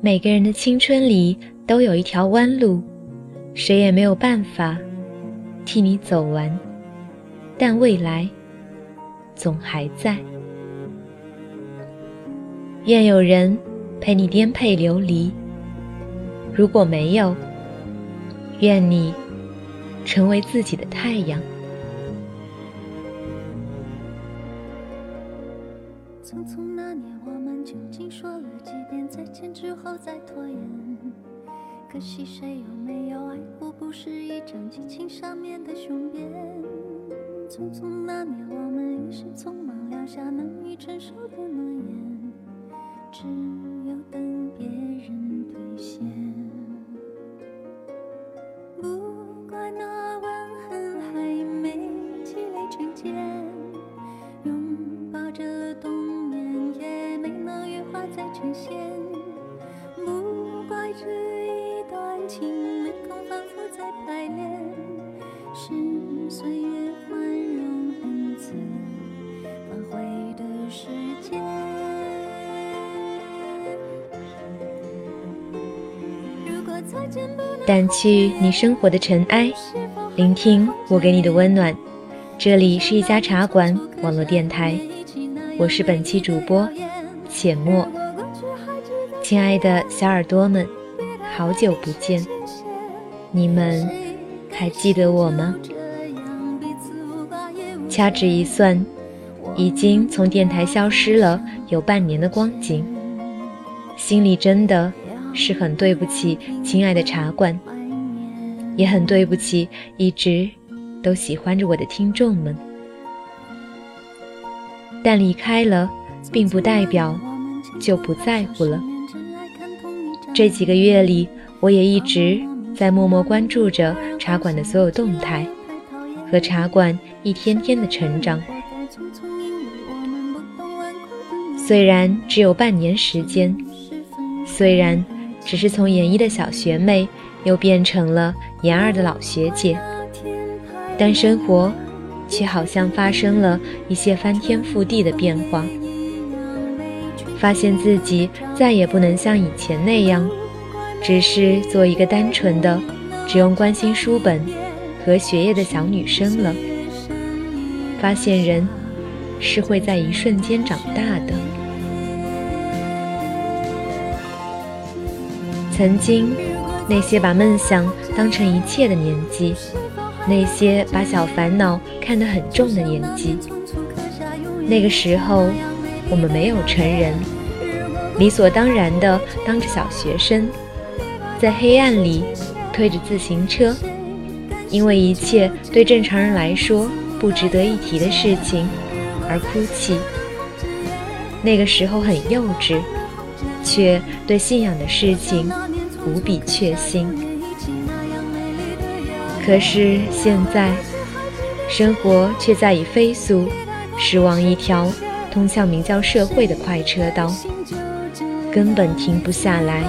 每个人的青春里都有一条弯路，谁也没有办法替你走完，但未来总还在。愿有人陪你颠沛流离，如果没有，愿你成为自己的太阳。后再拖延？可惜谁有没有爱过，不是一张激情上面的雄辩。匆匆那年，我们一时匆忙撂下难以承受的诺言，只掸去你生活的尘埃，聆听我给你的温暖。这里是一家茶馆网络电台，我是本期主播浅墨。亲爱的小耳朵们，好久不见，你们还记得我吗？掐指一算，已经从电台消失了有半年的光景，心里真的是很对不起亲爱的茶馆，也很对不起一直都喜欢着我的听众们。但离开了，并不代表就不在乎了。这几个月里，我也一直在默默关注着茶馆的所有动态，和茶馆一天天的成长。虽然只有半年时间，虽然只是从研一的小学妹又变成了研二的老学姐，但生活却好像发生了一些翻天覆地的变化。发现自己再也不能像以前那样，只是做一个单纯的、只用关心书本和学业的小女生了。发现人是会在一瞬间长大的。曾经，那些把梦想当成一切的年纪，那些把小烦恼看得很重的年纪，那个时候。我们没有成人，理所当然的当着小学生，在黑暗里推着自行车，因为一切对正常人来说不值得一提的事情而哭泣。那个时候很幼稚，却对信仰的事情无比确信。可是现在，生活却在以飞速驶往一条。通向名叫社会的快车道，根本停不下来，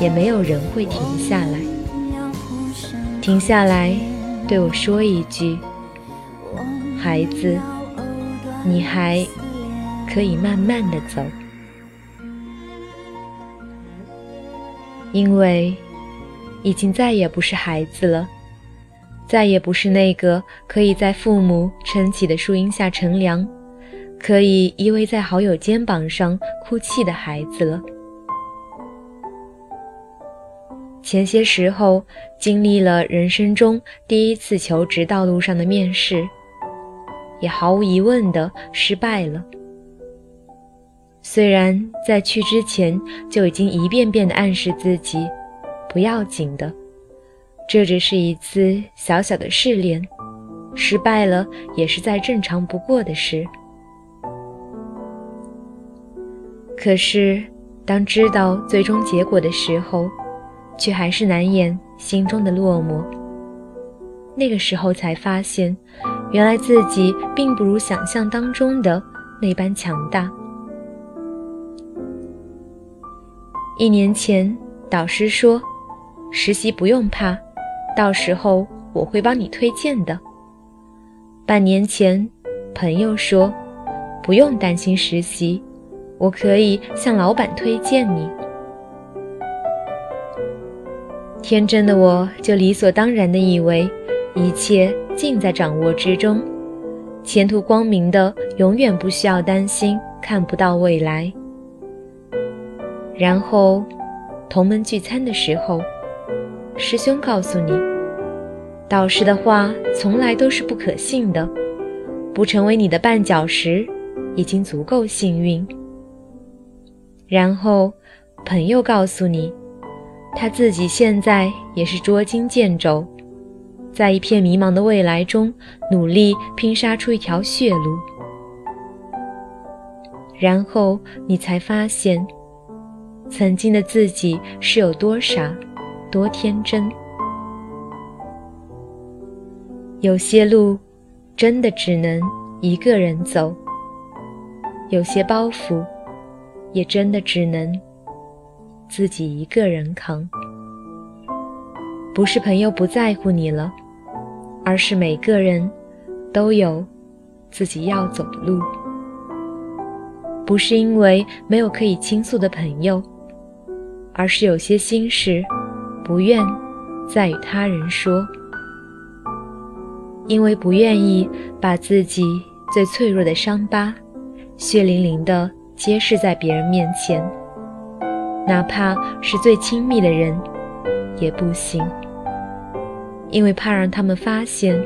也没有人会停下来。停下来，对我说一句：“孩子，你还可以慢慢的走。”因为已经再也不是孩子了，再也不是那个可以在父母撑起的树荫下乘凉。可以依偎在好友肩膀上哭泣的孩子了。前些时候经历了人生中第一次求职道路上的面试，也毫无疑问的失败了。虽然在去之前就已经一遍遍的暗示自己，不要紧的，这只是一次小小的试炼，失败了也是再正常不过的事。可是，当知道最终结果的时候，却还是难掩心中的落寞。那个时候才发现，原来自己并不如想象当中的那般强大。一年前，导师说：“实习不用怕，到时候我会帮你推荐的。”半年前，朋友说：“不用担心实习。”我可以向老板推荐你。天真的我就理所当然的以为一切尽在掌握之中，前途光明的永远不需要担心看不到未来。然后，同门聚餐的时候，师兄告诉你，导师的话从来都是不可信的，不成为你的绊脚石已经足够幸运。然后，朋友告诉你，他自己现在也是捉襟见肘，在一片迷茫的未来中努力拼杀出一条血路。然后你才发现，曾经的自己是有多傻，多天真。有些路，真的只能一个人走；有些包袱。也真的只能自己一个人扛。不是朋友不在乎你了，而是每个人都有自己要走的路。不是因为没有可以倾诉的朋友，而是有些心事不愿再与他人说，因为不愿意把自己最脆弱的伤疤血淋淋的。揭示在别人面前，哪怕是最亲密的人，也不行，因为怕让他们发现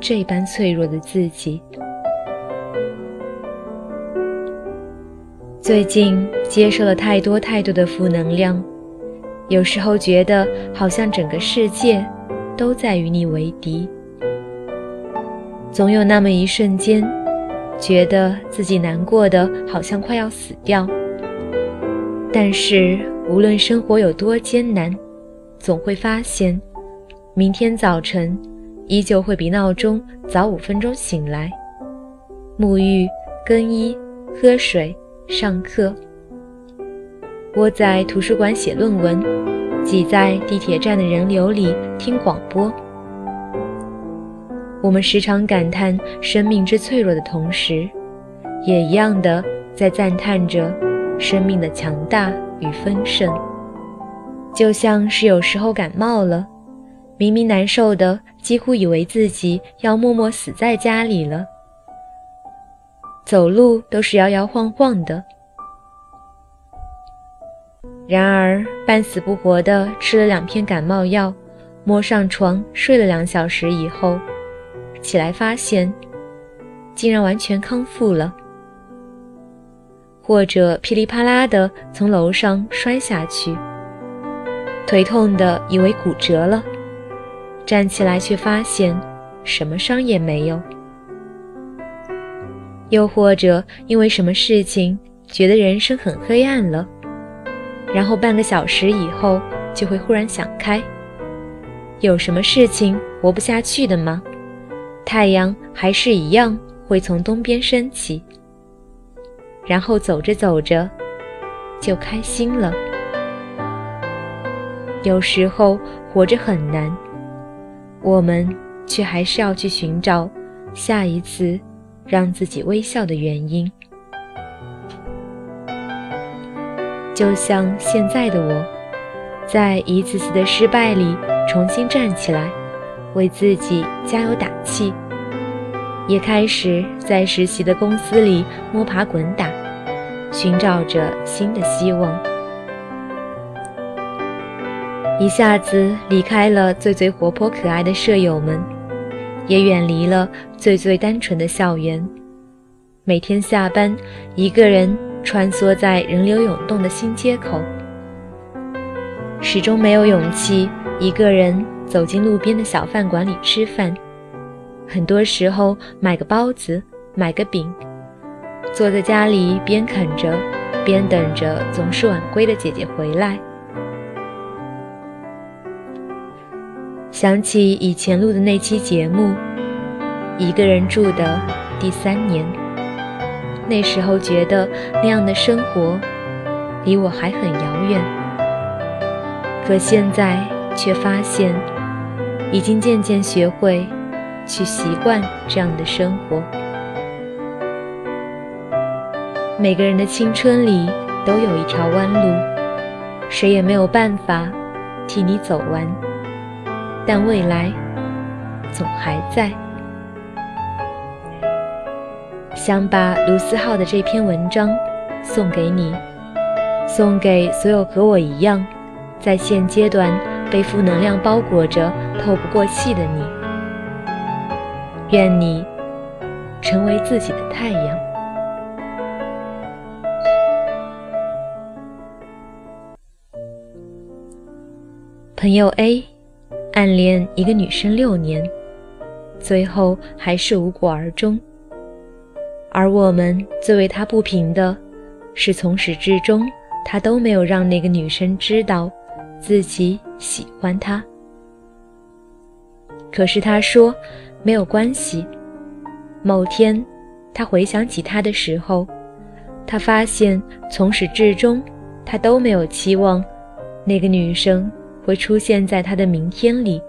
这般脆弱的自己。最近接受了太多太多的负能量，有时候觉得好像整个世界都在与你为敌，总有那么一瞬间。觉得自己难过的好像快要死掉，但是无论生活有多艰难，总会发现，明天早晨依旧会比闹钟早五分钟醒来，沐浴、更衣、喝水、上课，窝在图书馆写论文，挤在地铁站的人流里听广播。我们时常感叹生命之脆弱的同时，也一样的在赞叹着生命的强大与丰盛。就像是有时候感冒了，明明难受的几乎以为自己要默默死在家里了，走路都是摇摇晃晃的。然而半死不活的吃了两片感冒药，摸上床睡了两小时以后。起来发现，竟然完全康复了，或者噼里啪啦的从楼上摔下去，腿痛的以为骨折了，站起来却发现什么伤也没有，又或者因为什么事情觉得人生很黑暗了，然后半个小时以后就会忽然想开，有什么事情活不下去的吗？太阳还是一样会从东边升起，然后走着走着就开心了。有时候活着很难，我们却还是要去寻找下一次让自己微笑的原因。就像现在的我，在一次次的失败里重新站起来。为自己加油打气，也开始在实习的公司里摸爬滚打，寻找着新的希望。一下子离开了最最活泼可爱的舍友们，也远离了最最单纯的校园。每天下班，一个人穿梭在人流涌动的新街口，始终没有勇气一个人。走进路边的小饭馆里吃饭，很多时候买个包子，买个饼，坐在家里边啃着，边等着总是晚归的姐姐回来。想起以前录的那期节目，一个人住的第三年，那时候觉得那样的生活离我还很遥远，可现在却发现。已经渐渐学会去习惯这样的生活。每个人的青春里都有一条弯路，谁也没有办法替你走完，但未来总还在。想把卢思浩的这篇文章送给你，送给所有和我一样，在现阶段被负能量包裹着透不过气的你。愿你成为自己的太阳。朋友 A 暗恋一个女生六年，最后还是无果而终。而我们最为他不平的，是从始至终他都没有让那个女生知道自己喜欢她。可是他说。没有关系。某天，他回想起他的时候，他发现从始至终，他都没有期望那个女生会出现在他的明天里。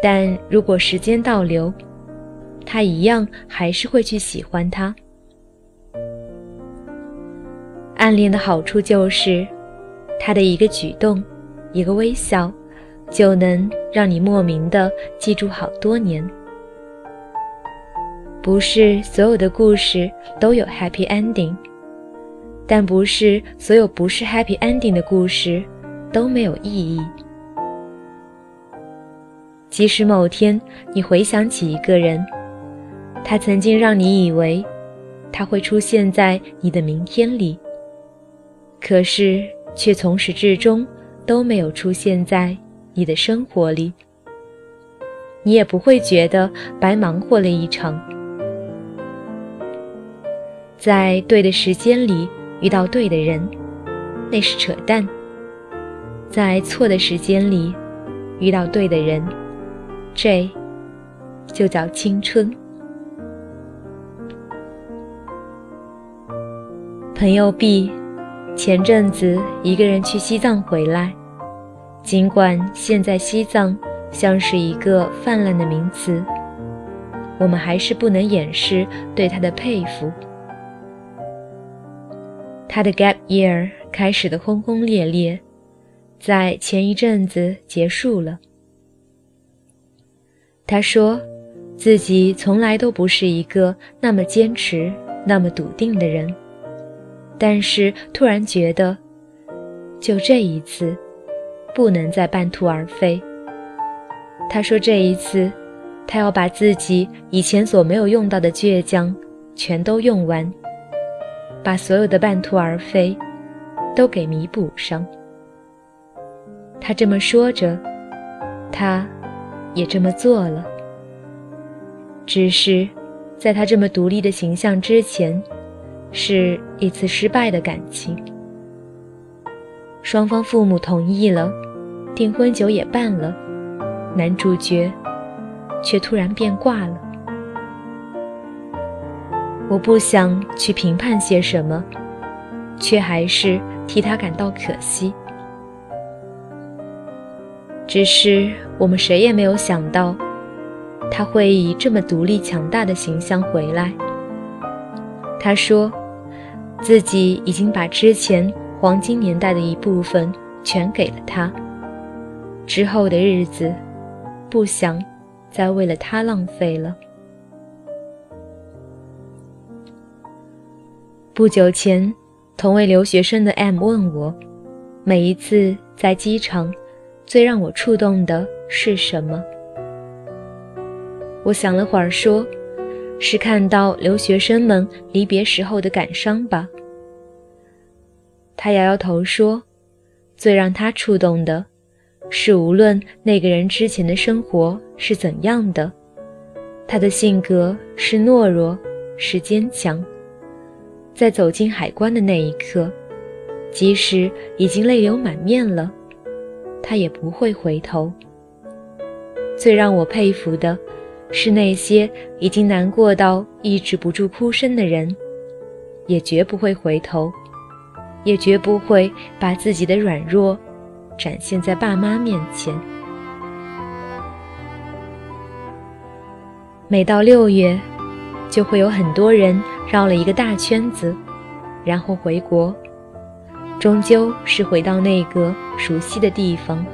但如果时间倒流，他一样还是会去喜欢他。暗恋的好处就是，他的一个举动，一个微笑。就能让你莫名的记住好多年。不是所有的故事都有 happy ending，但不是所有不是 happy ending 的故事都没有意义。即使某天你回想起一个人，他曾经让你以为他会出现在你的明天里，可是却从始至终都没有出现在。你的生活里，你也不会觉得白忙活了一场。在对的时间里遇到对的人，那是扯淡；在错的时间里遇到对的人，这就叫青春。朋友 B 前阵子一个人去西藏回来。尽管现在西藏像是一个泛滥的名词，我们还是不能掩饰对他的佩服。他的 gap year 开始的轰轰烈烈，在前一阵子结束了。他说，自己从来都不是一个那么坚持、那么笃定的人，但是突然觉得，就这一次。不能再半途而废。他说：“这一次，他要把自己以前所没有用到的倔强全都用完，把所有的半途而废都给弥补上。”他这么说着，他也这么做了。只是，在他这么独立的形象之前，是一次失败的感情。双方父母同意了。订婚酒也办了，男主角却突然变卦了。我不想去评判些什么，却还是替他感到可惜。只是我们谁也没有想到，他会以这么独立强大的形象回来。他说，自己已经把之前黄金年代的一部分全给了他。之后的日子，不想再为了他浪费了。不久前，同为留学生的 M 问我，每一次在机场，最让我触动的是什么？我想了会儿，说是看到留学生们离别时候的感伤吧。他摇摇头说，最让他触动的。是无论那个人之前的生活是怎样的，他的性格是懦弱，是坚强，在走进海关的那一刻，即使已经泪流满面了，他也不会回头。最让我佩服的，是那些已经难过到抑制不住哭声的人，也绝不会回头，也绝不会把自己的软弱。展现在爸妈面前。每到六月，就会有很多人绕了一个大圈子，然后回国，终究是回到那个熟悉的地方。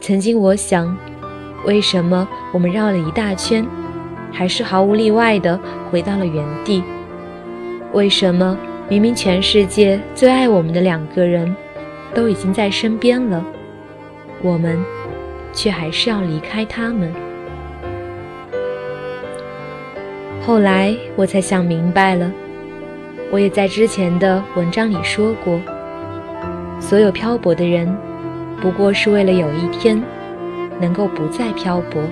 曾经我想，为什么我们绕了一大圈，还是毫无例外的回到了原地？为什么明明全世界最爱我们的两个人，都已经在身边了，我们却还是要离开他们？后来我才想明白了，我也在之前的文章里说过，所有漂泊的人，不过是为了有一天能够不再漂泊，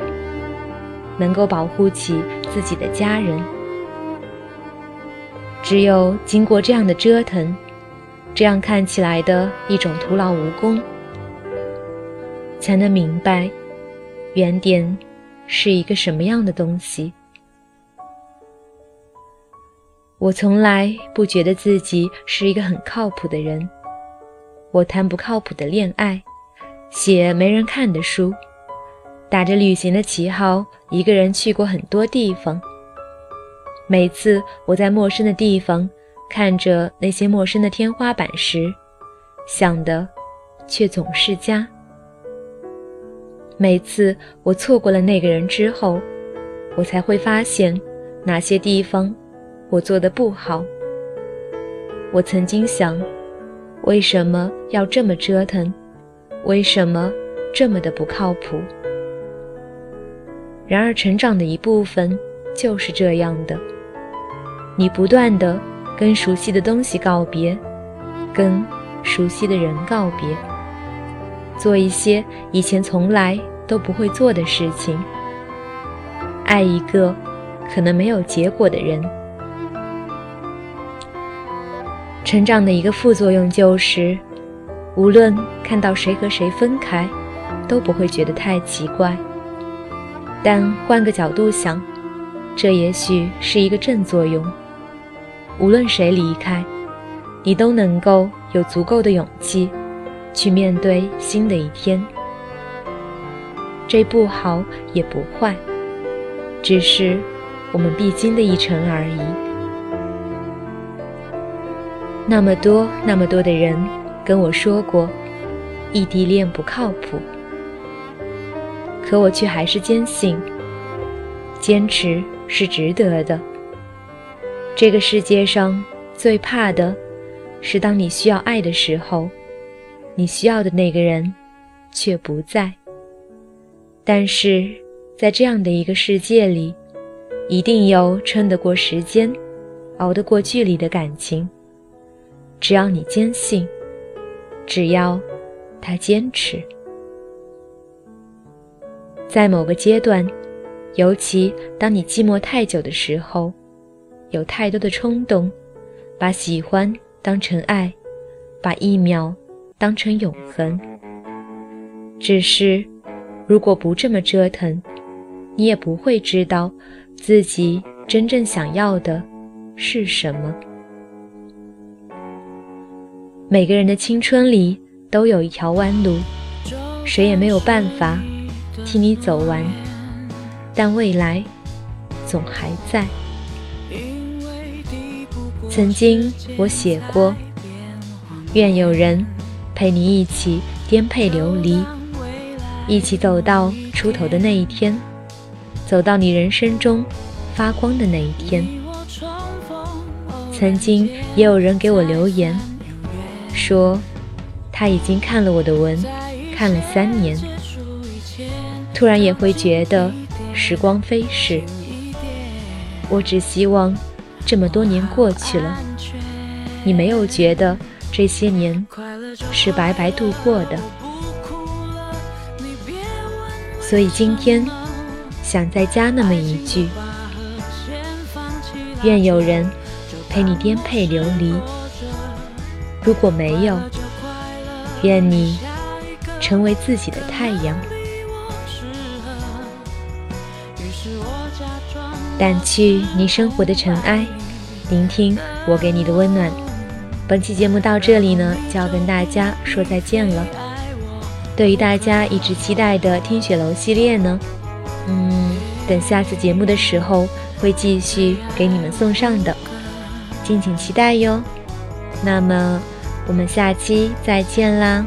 能够保护起自己的家人。只有经过这样的折腾，这样看起来的一种徒劳无功，才能明白原点是一个什么样的东西。我从来不觉得自己是一个很靠谱的人，我谈不靠谱的恋爱，写没人看的书，打着旅行的旗号，一个人去过很多地方。每次我在陌生的地方看着那些陌生的天花板时，想的却总是家。每次我错过了那个人之后，我才会发现哪些地方。我做的不好。我曾经想，为什么要这么折腾？为什么这么的不靠谱？然而，成长的一部分就是这样的：你不断的跟熟悉的东西告别，跟熟悉的人告别，做一些以前从来都不会做的事情，爱一个可能没有结果的人。成长的一个副作用就是，无论看到谁和谁分开，都不会觉得太奇怪。但换个角度想，这也许是一个正作用。无论谁离开，你都能够有足够的勇气，去面对新的一天。这不好也不坏，只是我们必经的一程而已。那么多那么多的人跟我说过，异地恋不靠谱，可我却还是坚信，坚持是值得的。这个世界上最怕的，是当你需要爱的时候，你需要的那个人却不在。但是在这样的一个世界里，一定有撑得过时间、熬得过距离的感情。只要你坚信，只要他坚持，在某个阶段，尤其当你寂寞太久的时候，有太多的冲动，把喜欢当成爱，把一秒当成永恒。只是，如果不这么折腾，你也不会知道自己真正想要的是什么。每个人的青春里都有一条弯路，谁也没有办法替你走完，但未来总还在。曾经我写过，愿有人陪你一起颠沛流离，一起走到出头的那一天，走到你人生中发光的那一天。曾经也有人给我留言。说他已经看了我的文，看了三年，突然也会觉得时光飞逝。我只希望这么多年过去了，你没有觉得这些年是白白度过的。所以今天想再加那么一句：愿有人陪你颠沛流离。如果没有，愿你成为自己的太阳，掸去你生活的尘埃，聆听我给你的温暖。本期节目到这里呢，就要跟大家说再见了。对于大家一直期待的听雪楼系列呢，嗯，等下次节目的时候，会继续给你们送上的，敬请期待哟。那么，我们下期再见啦！